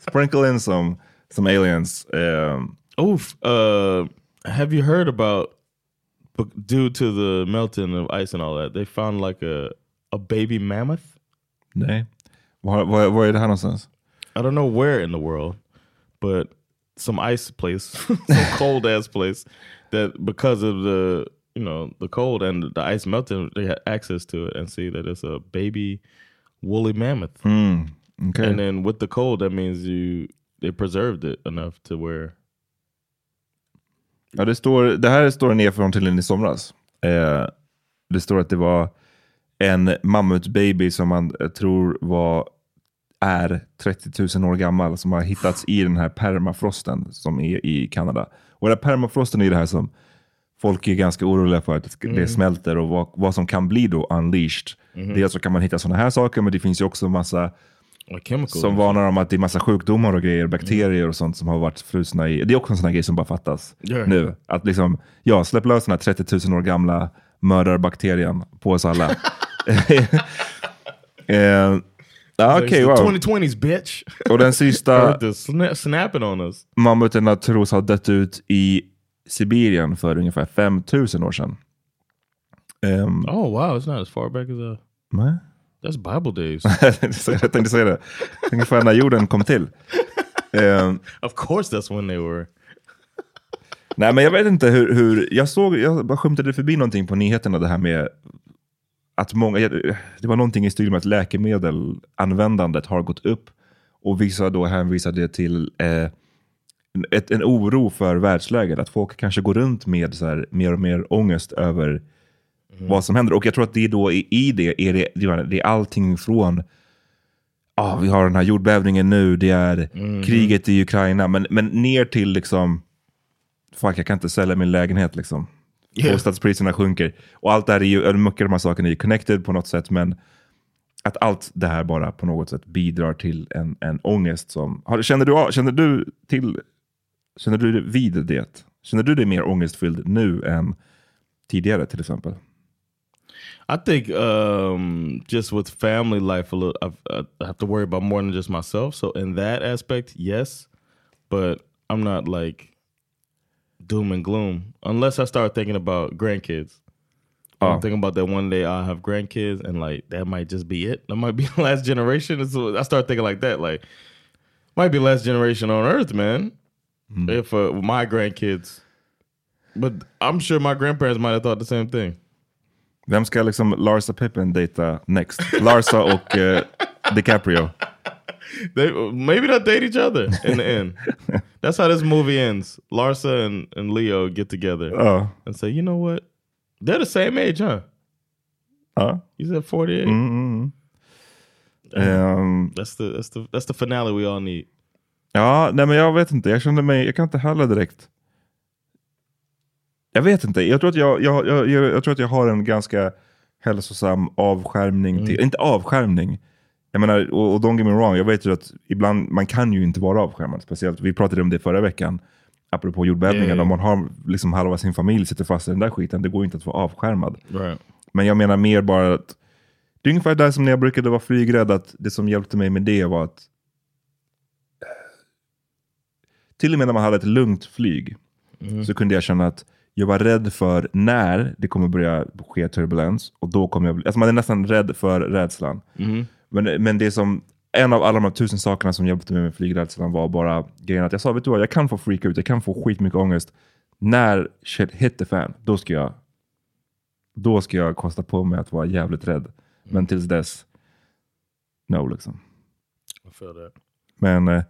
B: Sprinkle in some, some aliens. Um,
C: Oof. Uh, have you heard about due to the melting of ice and all that? They found like a a baby mammoth.
B: nej. Var, var, var är det här någonstans?
C: I don't know where in the world, but some ice place, [LAUGHS] some cold ass place that because of the you know the cold and the ice melted, they had access to it and see that it's a baby woolly mammoth.
B: Mm, okay.
C: And then with the cold, that means you they preserved it enough to where
B: Ja, det, står, det här står nerifrån till i somras. Eh, det står att det var en mammutbaby som man eh, tror var, är 30 000 år gammal som har hittats i den här permafrosten som är i Kanada. Och den här permafrosten är det här som folk är ganska oroliga för att det
C: Mm.
B: smälter och vad, vad som kan bli då unleashed.
C: Mhm.
B: Dels så kan man hitta sådana här saker, men det finns ju också massa
C: like chemicals.
B: som varnar om att det är massa sjukdomar och grejer, bakterier och sånt som har varit frusna i. Det är också en sån här grej som bara fattas
C: Ja.
B: nu. Att liksom, ja, släpp lös den här 30 000 år gamla mördarbakterien på oss alla. [LAUGHS] [LAUGHS] eh, Okej,
C: the
B: wow.
C: 2020s bitch.
B: Och den sista
C: sna- snapping on us.
B: mammuterna tros ha dött ut i Sibirien för ungefär 5 000 år sedan. Ehm,
C: Oh wow, it's not as far back as uh
B: nej.
C: that's Bible days. [LAUGHS]
B: jag tänkte säga det. Ungefär när jorden kom till. Ehm,
C: of course that's when they were.
B: Nej, men jag vet inte hur... hur jag såg, jag bara skymtade förbi någonting på nyheterna, det här med att många... Det var någonting i stil med att läkemedelanvändandet har gått upp. Och vissa då hänvisade till eh, ett, en oro för världsläget. Att folk kanske går runt med så här, mer och mer ångest över vad som händer. Och jag tror att det är då i, i det är det, det är- det allting från ah, vi har den här jordbävningen nu, det är kriget i Ukraina, men, men ner till liksom fuck jag kan inte sälja min lägenhet liksom.
C: Yeah.
B: Bostadspriserna sjunker. Och allt det här är ju, mycket av de här sakerna är ju connected på något sätt, men att allt det här bara på något sätt bidrar till en, en ångest som... Har, känner, du, känner du till... Känner du vid det? Känner du dig mer ångestfylld nu än tidigare till exempel?
C: I think um, just with family life, a little, I've, I have to worry about more than just myself. So in that aspect, yes, but I'm not like doom and gloom unless I start thinking about grandkids.
B: Oh.
C: I'm thinking about that one day I'll have grandkids, and like that might just be it. That might be [LAUGHS] the last generation. So I start thinking like that, like might be last generation on Earth, man. If uh, my grandkids, but I'm sure my grandparents might have thought the same thing.
B: Vem ska liksom Larsa Pippen dejta next? Larsa och eh, [LAUGHS] DiCaprio. [LAUGHS]
C: They maybe they'll date each other in the end. [LAUGHS] That's how this movie ends. Larsa and, and Leo get together
B: Ja.
C: and say, you know what? They're the same age, huh?
B: Ja.
C: You said 48.
B: Mm, mm, mm. Ehm,
C: That's the that's the that's the finale we all need.
B: Ja, nej men jag vet inte. Jag kände mig, jag kan inte heller direkt. Jag vet inte. Jag tror att jag, jag, jag, jag, jag, tror att jag har en ganska hälsosam avskärmning. Till, inte avskärmning. Jag menar, och, och don't get me wrong, jag vet ju att ibland, man kan ju inte vara avskärmad. Speciellt, vi pratade om det förra veckan, apropå
C: ja, ja.
B: Om man har liksom halva sin familj sitter fast i den där skiten, det går ju inte att vara avskärmad.
C: Right.
B: Men jag menar mer bara att det är ungefär där som när jag brukade vara flygrädd, att det som hjälpte mig med det var att till och med när man hade ett lugnt flyg så kunde jag känna att jag var rädd för när det kommer börja ske turbulens. Och då kommer jag bli, alltså man är nästan rädd för rädslan. Men, men det som, en av alla de här tusen sakerna som hjälpte mig med flygrädslan var bara grejen att jag sa, vet du vad, jag kan få freaka ut, jag kan få skitmycket ångest. När shit hit the fan, då ska jag då ska jag kosta på mig att vara jävligt rädd. Men tills dess, no liksom. Men eh,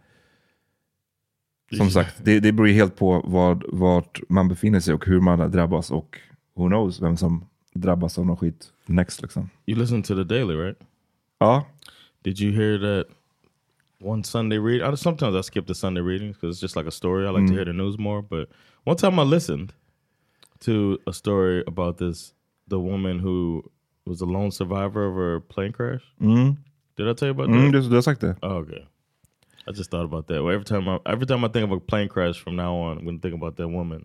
B: som sagt, det, det beror ju helt på vad, vart man befinner sig och hur man drabbas och who knows vem som drabbas av någon skit next liksom.
C: You listen to the daily, right?
B: Ja,
C: Did you hear that one Sunday read? I, sometimes I skip the Sunday readings because it's just like a story. I like to hear the news more. But one time I listened to a story about this the woman who was a lone survivor of her plane crash.
B: mm,
C: Did I tell you about
B: mm,
C: that?
B: har sagt det.
C: Oh, okay. I just thought about that. Well, every time I every time I think of a plane crash from now on, I'm gonna think about that woman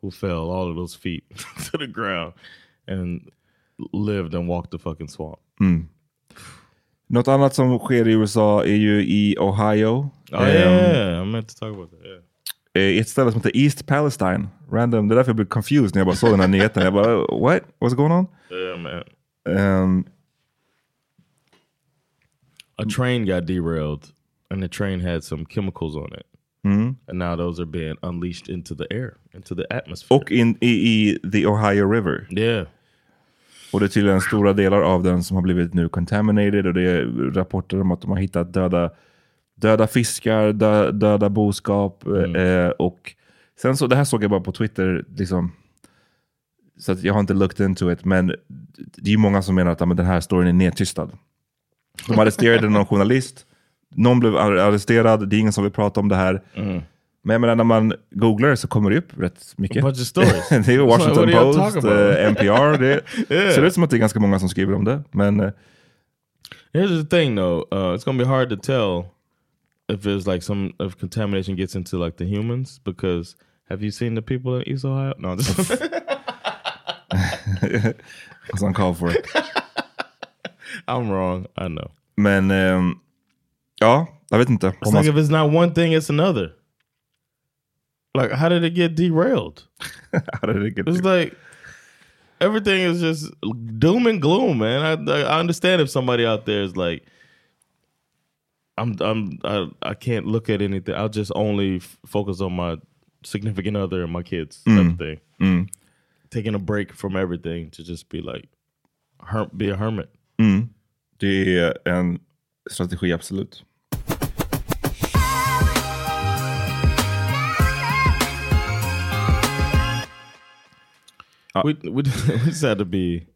C: who fell all of those feet [LAUGHS] to the ground and lived and walked the fucking swamp. [SIGHS] [SIGHS] [SIGHS]
B: Något annat som sker i USA är ju i Ohio.
C: Oh about that. Yeah.
B: eh, ett ställe som heter East Palestine. Random. Det är därför jag blev confused när jag bara såg den här nyheten. Jag bara, what? What's going on?
C: Yeah, man.
B: Ehm,
C: A train got derailed and the train had some chemicals on it.
B: Mm.
C: And now those are being unleashed into the air, into the atmosphere.
B: Och in, i, i the Ohio River.
C: Yeah.
B: Och det är tydligen stora delar av den som har blivit nu contaminated och det är rapporter om att de har hittat döda, döda fiskar, dö, döda boskap. Eh, och sen så, det här såg jag bara på Twitter, liksom, så jag har inte looked into it, men det är många som menar att men den här storyn är nedtystad. De arresterade någon journalist, någon blev ar- arresterad, det är ingen som vill prata om det här. Men jag menar, när man googlar så kommer det upp rätt mycket.
C: Bunch of stories. [LAUGHS]
B: det är Washington
C: you
B: Post,
C: about?
B: eh, NPR. Det [LAUGHS]
C: Yeah.
B: ser ut som att det är ganska många som skriver om det. Men eh,
C: Here's the thing, though. Uh, it's gonna be hard to tell if there's like some if contamination gets into like the humans because have you seen the people in East Ohio? No, just
B: It's on call for.
C: I'm wrong. I know.
B: Men ehm, ja, jag vet inte.
C: It's
B: Om man,
C: like if it's not one thing, it's another. Like, how did it get derailed? [LAUGHS]
B: How did it get
C: It's like everything is just doom and gloom, man. I I understand if somebody out there is like, I'm I'm I, I can't look at anything. I'll just only f- focus on my significant other and my kids. Type of thing.
B: mm,
C: Taking a break from everything to just be like, her- be a hermit.
B: mm, det är en strategi, absolut.
C: We, we [LAUGHS] we just had to be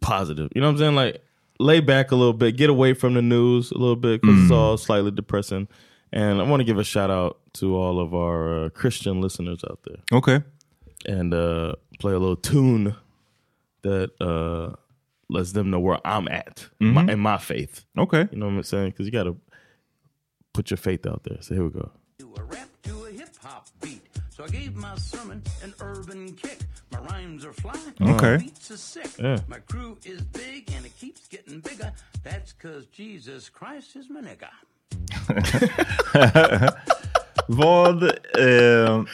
C: positive. You know what I'm saying? Like lay back a little bit, get away from the news a little bit because it's all slightly depressing. And I want to give a shout out to all of our uh, Christian listeners out there,
B: Okay.
C: and uh, play a little tune that uh, lets them know where I'm at my, in my faith.
B: Okay.
C: You know what I'm saying? Because you got to put your faith out there. So here we go.
D: to a rap to a hip hop beat. So I gave my sermon an urban kick. My rhymes are fly,
B: Okay.
D: my beats are sick.
C: Yeah.
D: My crew is big and it keeps getting bigger. That's cause Jesus Christ is my nigga.
B: Vad... Eh,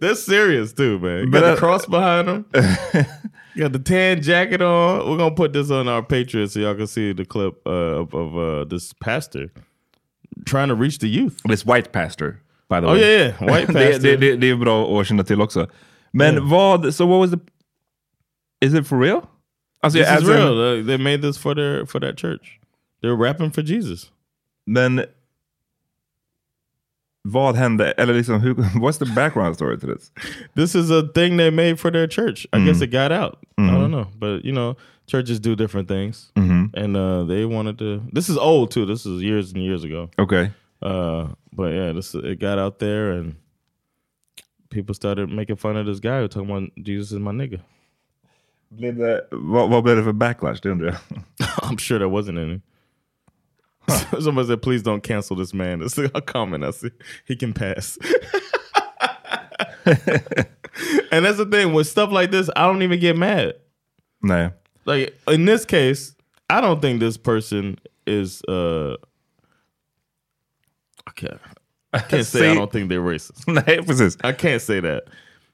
C: They're serious too, man. You got the
B: uh,
C: cross behind them. [LAUGHS] you got the tan jacket on. We're gonna put this on our Patreon so y'all can see the clip uh, of, of uh, this pastor trying to reach the youth.
B: this white pastor, by the way.
C: Oh
B: way.
C: yeah, yeah. white [LAUGHS]
B: det,
C: pastor.
B: det, det, det är bra att känna till också. Men
C: Yeah.
B: vad... So what was the... Is it for real? Alltså,
C: this is real. Uh, they made this for their for that church. They're rapping for Jesus.
B: Men vad hände? Eller liksom, hur, [LAUGHS] what's the background story to this? [LAUGHS]
C: This is a thing they made for their church. I guess
B: Mhm.
C: it got out. I
B: Mhm.
C: don't know, but you know, churches do different things,
B: Mhm.
C: and uh, they wanted to. This is old too. This is years and years ago.
B: Okay.
C: Uh, but yeah, this it got out there and people started making fun of this guy who talking about Jesus is my nigga.
B: Blev det, vad, vad blev det för backlash? Det undrar jag.
C: I'm sure there wasn't any. [LAUGHS] Somebody said, "Please don't cancel this man." It's a comment I see. He can pass. [LAUGHS] and that's the thing with stuff like this. I don't even get mad.
B: Nej.
C: Like in this case, I don't think this person is. uh can't. I can't say I don't think they're racist. [LAUGHS]
B: Nej.
C: I can't say that.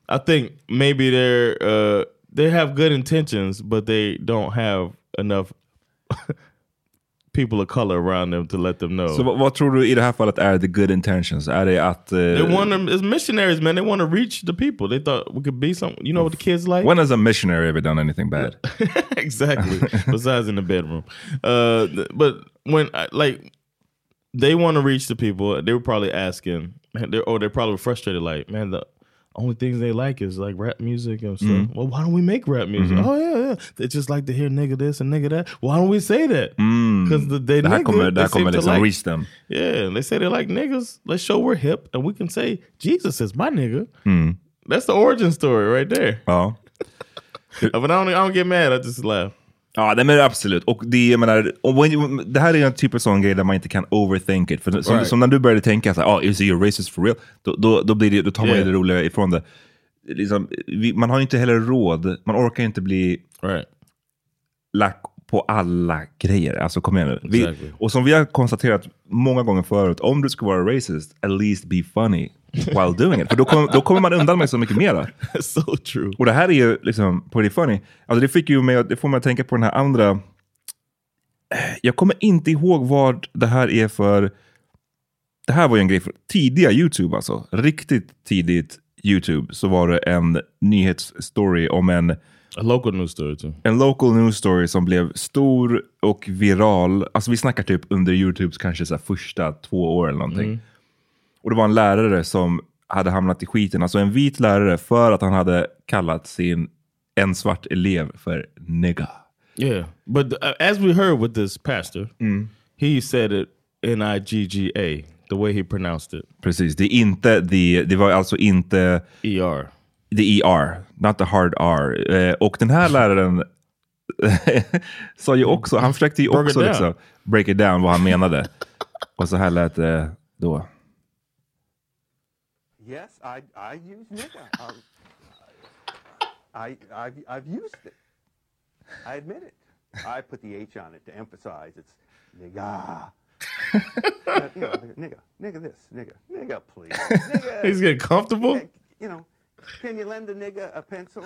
C: I think maybe they're uh they have good intentions, but they don't have enough [LAUGHS] people of color around them to let them know.
B: Så vad, vad tror du i det här fallet är the good intentions? Är det att... eh,
C: they want them as missionaries, man. They want to reach the people. They thought we could be something. You know what the kids like?
B: when has a missionary ever done anything bad? [LAUGHS]
C: exactly. Besides in the bedroom, uh, th- but when I- like they want to reach the people, they were probably asking, they're, or they're probably frustrated. Like, man, the only things they like is like rap music and stuff.
B: Mhm.
C: Well, why don't we make rap music?
B: Mhm.
C: Oh yeah, yeah. They just like to hear nigga this and nigga that. Why don't we say that?
B: Mm.
C: Because the, they
B: här
C: nigga,
B: kommer, det
C: they
B: här
C: seem
B: kommer
C: to like-
B: reach them.
C: Yeah, and they say they like niggas. Let's show we're hip and we can say Jesus is my nigga.
B: Mm.
C: That's the origin story right there.
B: Ja. [LAUGHS]
C: But I don't, I don't get mad. I just laugh.
B: Ja, det men absolut. Och det, jag menar, och when, det här är en typ av sån grej där man inte kan overthink it. För som,
C: Right.
B: som när du började tänka så här, oh, is he racist for real? Då, då, då, blir det, då tar man
C: Yeah.
B: det roliga ifrån det. Liksom, vi, man har ju inte heller råd, man orkar inte bli
C: Right.
B: lack på alla grejer. Alltså kom igen nu. Vi,
C: Exactly.
B: och som vi har konstaterat många gånger förut, om du ska vara racist, at least be funny while doing it. För då, kom, då kommer man undan med så mycket mera. [LAUGHS]
C: so true.
B: Och det här är ju liksom pretty funny. Alltså det, fick ju mig, det får mig att tänka på den här andra... Jag kommer inte ihåg vad det här är för... det här var ju en grej för tidiga YouTube alltså. Riktigt tidigt YouTube så var det en nyhetsstory om en
C: A local news story too.
B: en local news story som blev stor och viral. Alltså vi snackar typ under YouTubes kanske så första två år eller någonting.
C: Mm.
B: Och det var en lärare som hade hamnat i skiten. Alltså en vit lärare för att han hade kallat sin en svart elev för nigga.
C: Yeah, but uh, as we heard with this pastor, he said it N I G G A, the way he pronounced it.
B: Precis, det inte the, det var alltså inte
C: ER.
B: The ER, not the hard R. Eh, och den här [LAUGHS] läraren [LAUGHS] sa ju också, han försökte ju också
C: down.
B: liksom break it down vad han menade. [LAUGHS] och så här lät det då.
E: Yes, I, I use. Um, I, I've, I've used it. I admit it. I put the H on it to emphasize it's nigga. You know, nigga, nigga this, nigga, nigga please. Nigga,
C: He's getting comfortable.
E: you know, can you lend a nigga a pencil?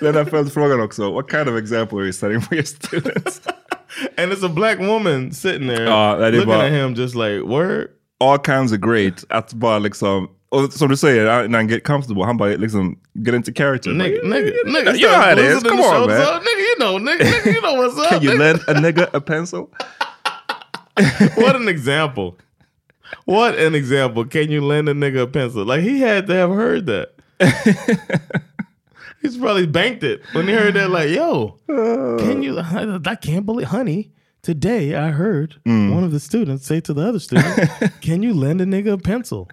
B: Den här följdfrågan också. What kind of example are you setting for your students? [LAUGHS]
C: And it's a black woman sitting there
B: Ja, det är
C: looking
B: bara-
C: at him just like, word?
B: All kinds of great. Att bara liksom, och som du säger, när han get comfortable, han bara liksom get into character.
C: Nigga, nigga, nigga.
B: You know how it is. Come on, man.
C: up. Nigga, you know, nigga, nigga, you know what's up.
B: Can you
C: nigga.
B: lend a nigga a pencil? [LAUGHS]
C: what an example. What an example. Can you lend a nigga a pencil? Like he had to have heard that. [LAUGHS] He's probably banked it when he heard that. Like, yo, can you? I can't believe, honey. Today I heard one of the students say to the other student, [LAUGHS] "Can you lend a nigga a pencil?"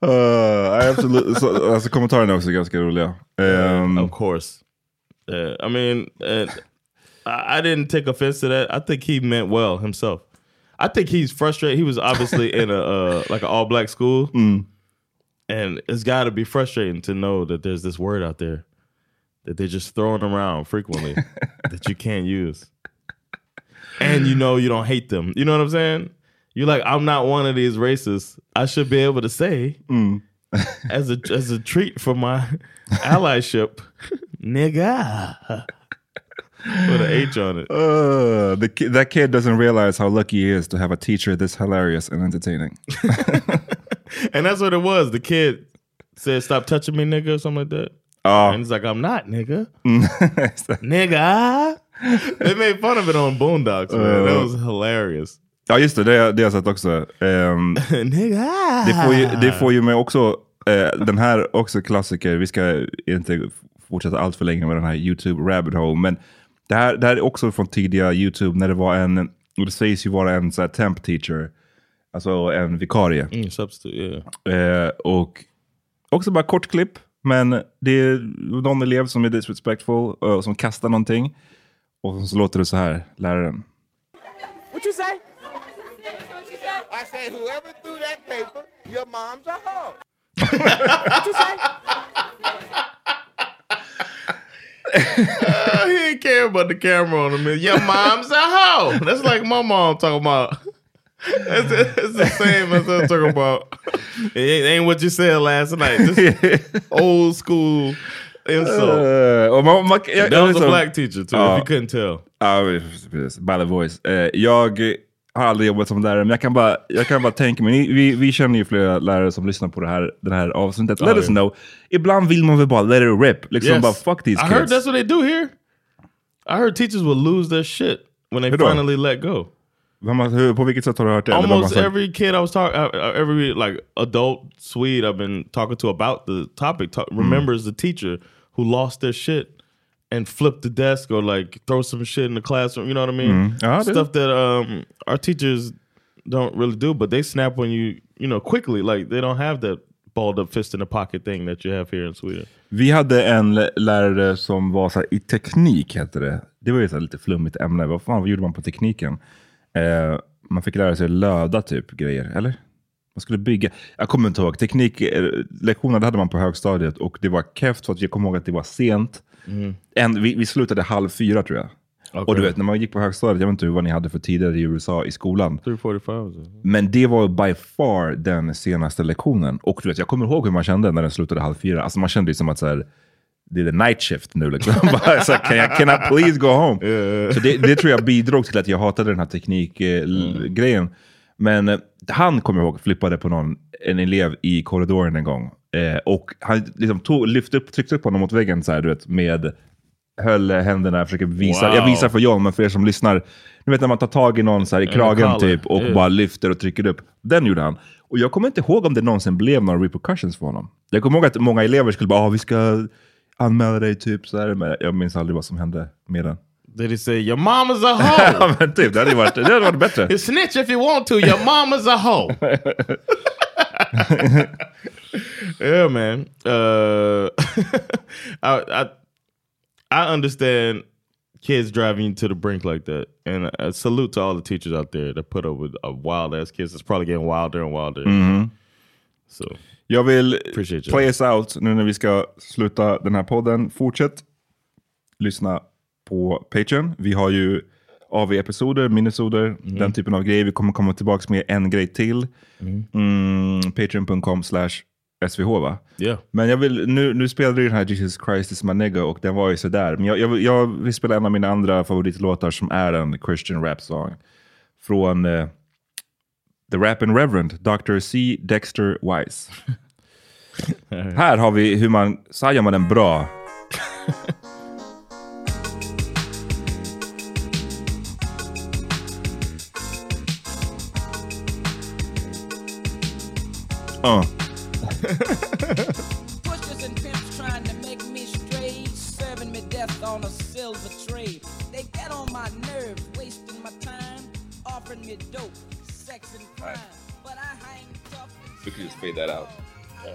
B: Uh, I absolutely, så, alltså kommentarerna är också ganska roliga. Um,
C: of course. Uh, I mean, uh, I, I didn't take offense to that. I think he meant well himself. I think he's frustrated. He was obviously [LAUGHS] in a uh, like an all black school, and it's got to be frustrating to know that there's this word out there that they're just throwing around frequently [LAUGHS] that you can't use, and you know you don't hate them. You know what I'm saying? You're like, I'm not one of these racists. I should be able to say as a as a treat for my [LAUGHS] allyship, nigga, with an H on it.
B: Uh, the ki- that kid doesn't realize how lucky he is to have a teacher this hilarious and entertaining. [LAUGHS]
C: And that's what it was. The kid said, "Stop touching me, nigga," or something like that.
B: Oh.
C: And he's like, "I'm not, nigga, [LAUGHS] nigga." They made fun of it on Boondocks, man. that was hilarious.
B: ja, just det. Det har det har jag sett också. [LAUGHS]
C: Nigga.
B: det, får ju, det får ju mig också, eh, den här också klassiker, vi ska inte fortsätta allt för länge med den här YouTube rabbit hole, men det här, det här är också från tidiga YouTube när det var en, och det sägs ju vara en så här temp teacher, alltså en vikarie.
C: Mm, substitute, yeah.
B: Eh, och också bara kort klipp, men det är någon elev som är disrespectful och som kastar någonting. Och så låter det så här, läraren.
E: What you say? I said whoever threw that paper, your mom's a hoe. [LAUGHS] what you say?
C: Uh, he didn't care about the camera on him. Your mom's a hoe. That's like my mom talking about. It's, it's the same as I'm talking about. It ain't, what you said last night. [LAUGHS] Old school insult.
B: Och man, man, jag,
C: that was a black teacher too,
B: Ja.
C: if you couldn't tell.
B: Precis. By the voice. Eh, jag har aldrig jobbat som lärare, men jag kan bara, jag kan bara tänka mig, vi, vi känner ju flera lärare som lyssnar på det här, det här avsnittet. Let
C: Ja,
B: us know. Ibland vill man väl bara let it rip. Liksom
C: Yes.
B: bara fuck these
C: I
B: kids.
C: heard that's what they do here. I heard teachers will lose their shit when they finally let go.
B: Hur, på vilket sätt har du hört det?
C: Almost every kid I was talking, uh, every like adult Swede I've been talking to about the topic ta-
B: Mm.
C: remembers the teacher who lost their shit and flipped the desk or like throw some shit in the classroom. You know what I mean?
B: Mm. Ja, det-
C: Stuff that um, our teachers don't really do, but they snap on you, you know, quickly. Like they don't have that balled up fist in the pocket thing that you have here in Sweden.
B: Vi hade en lä- lärare som var så här, i teknik, hette det. Det var ju så lite flummigt ämne. Vad fan vad gjorde man på tekniken? Eh, man fick lära sig löda typ grejer, eller? Man skulle bygga. Jag kommer inte ihåg. Teknik, eh, hade man på högstadiet och det var keft för att jag kommer ihåg att det var sent. En, vi, vi slutade halv fyra tror jag. Och du vet, när man gick på högstadiet, jag vet inte hur vad ni hade för tider i USA i skolan.
C: 345.
B: Men det var by far den senaste lektionen. Och du vet, jag kommer ihåg hur man kände när den slutade halv fyra. Alltså man kände ju som att så här, det är the night shift nu. Liksom. [LAUGHS] Så här, can, I, can I please go home? Så det, det tror jag bidrog till att jag hatade den här teknikgrejen. Men eh, han, kommer jag ihåg, flippade på någon, en elev i korridoren en gång. Eh, och han liksom tog, lyfte upp, tryckte upp honom mot väggen så här, du vet, med höll händerna, försöker visa.
C: Wow.
B: Jag visar för John, men för er som lyssnar. Du vet när man tar tag i någon så här, i
C: En
B: kragen typ och
C: Yeah.
B: bara lyfter och trycker upp. Den gjorde han. Och jag kommer inte ihåg om det någonsin blev några repercussions för honom. Jag kommer ihåg att många elever skulle bara, ah, vi ska anmäla dig typ så här. Men jag minns aldrig vad som hände med den.
C: Did he say your mama's a hoe? [LAUGHS]
B: ja, men typ, det hade varit, det hade varit bättre.
C: You snitch if you want to. Your mama's a hoe. [LAUGHS] [LAUGHS] yeah, man. Uh, [LAUGHS] I, I I understand kids driving you to the brink like that, and a salute to all the teachers out there that put up with a wild ass kids. It's probably getting wilder and wilder.
B: Mhm.
C: So
B: Jag vill play us out nu när vi ska sluta den här podden. Fortsätt lyssna på Patreon. Vi har ju AV-episoder, minisoder, den typen av grejer. Vi kommer komma tillbaka med en grej till. Mm, Patreon.com slash SVH va?
C: Yeah.
B: Men jag vill, nu, nu spelade ju den här Jesus Christ is my nigga och den var ju sådär. Men jag, jag, jag vill spela en av mina andra favoritlåtar som är en Christian rap song. Från eh, The Rappin' Reverend, Dr. C. Dexter Wise. [LAUGHS] Här har vi hur man, gör man en bra [LAUGHS] [LAUGHS] Uh.
F: Pushers and pimps trying to make me stray, serving me death on a silver tray. They get on my nerves, wasting my time, offering me dope, sex and crime. But I hang tough and
B: We could just fade that out. Yeah.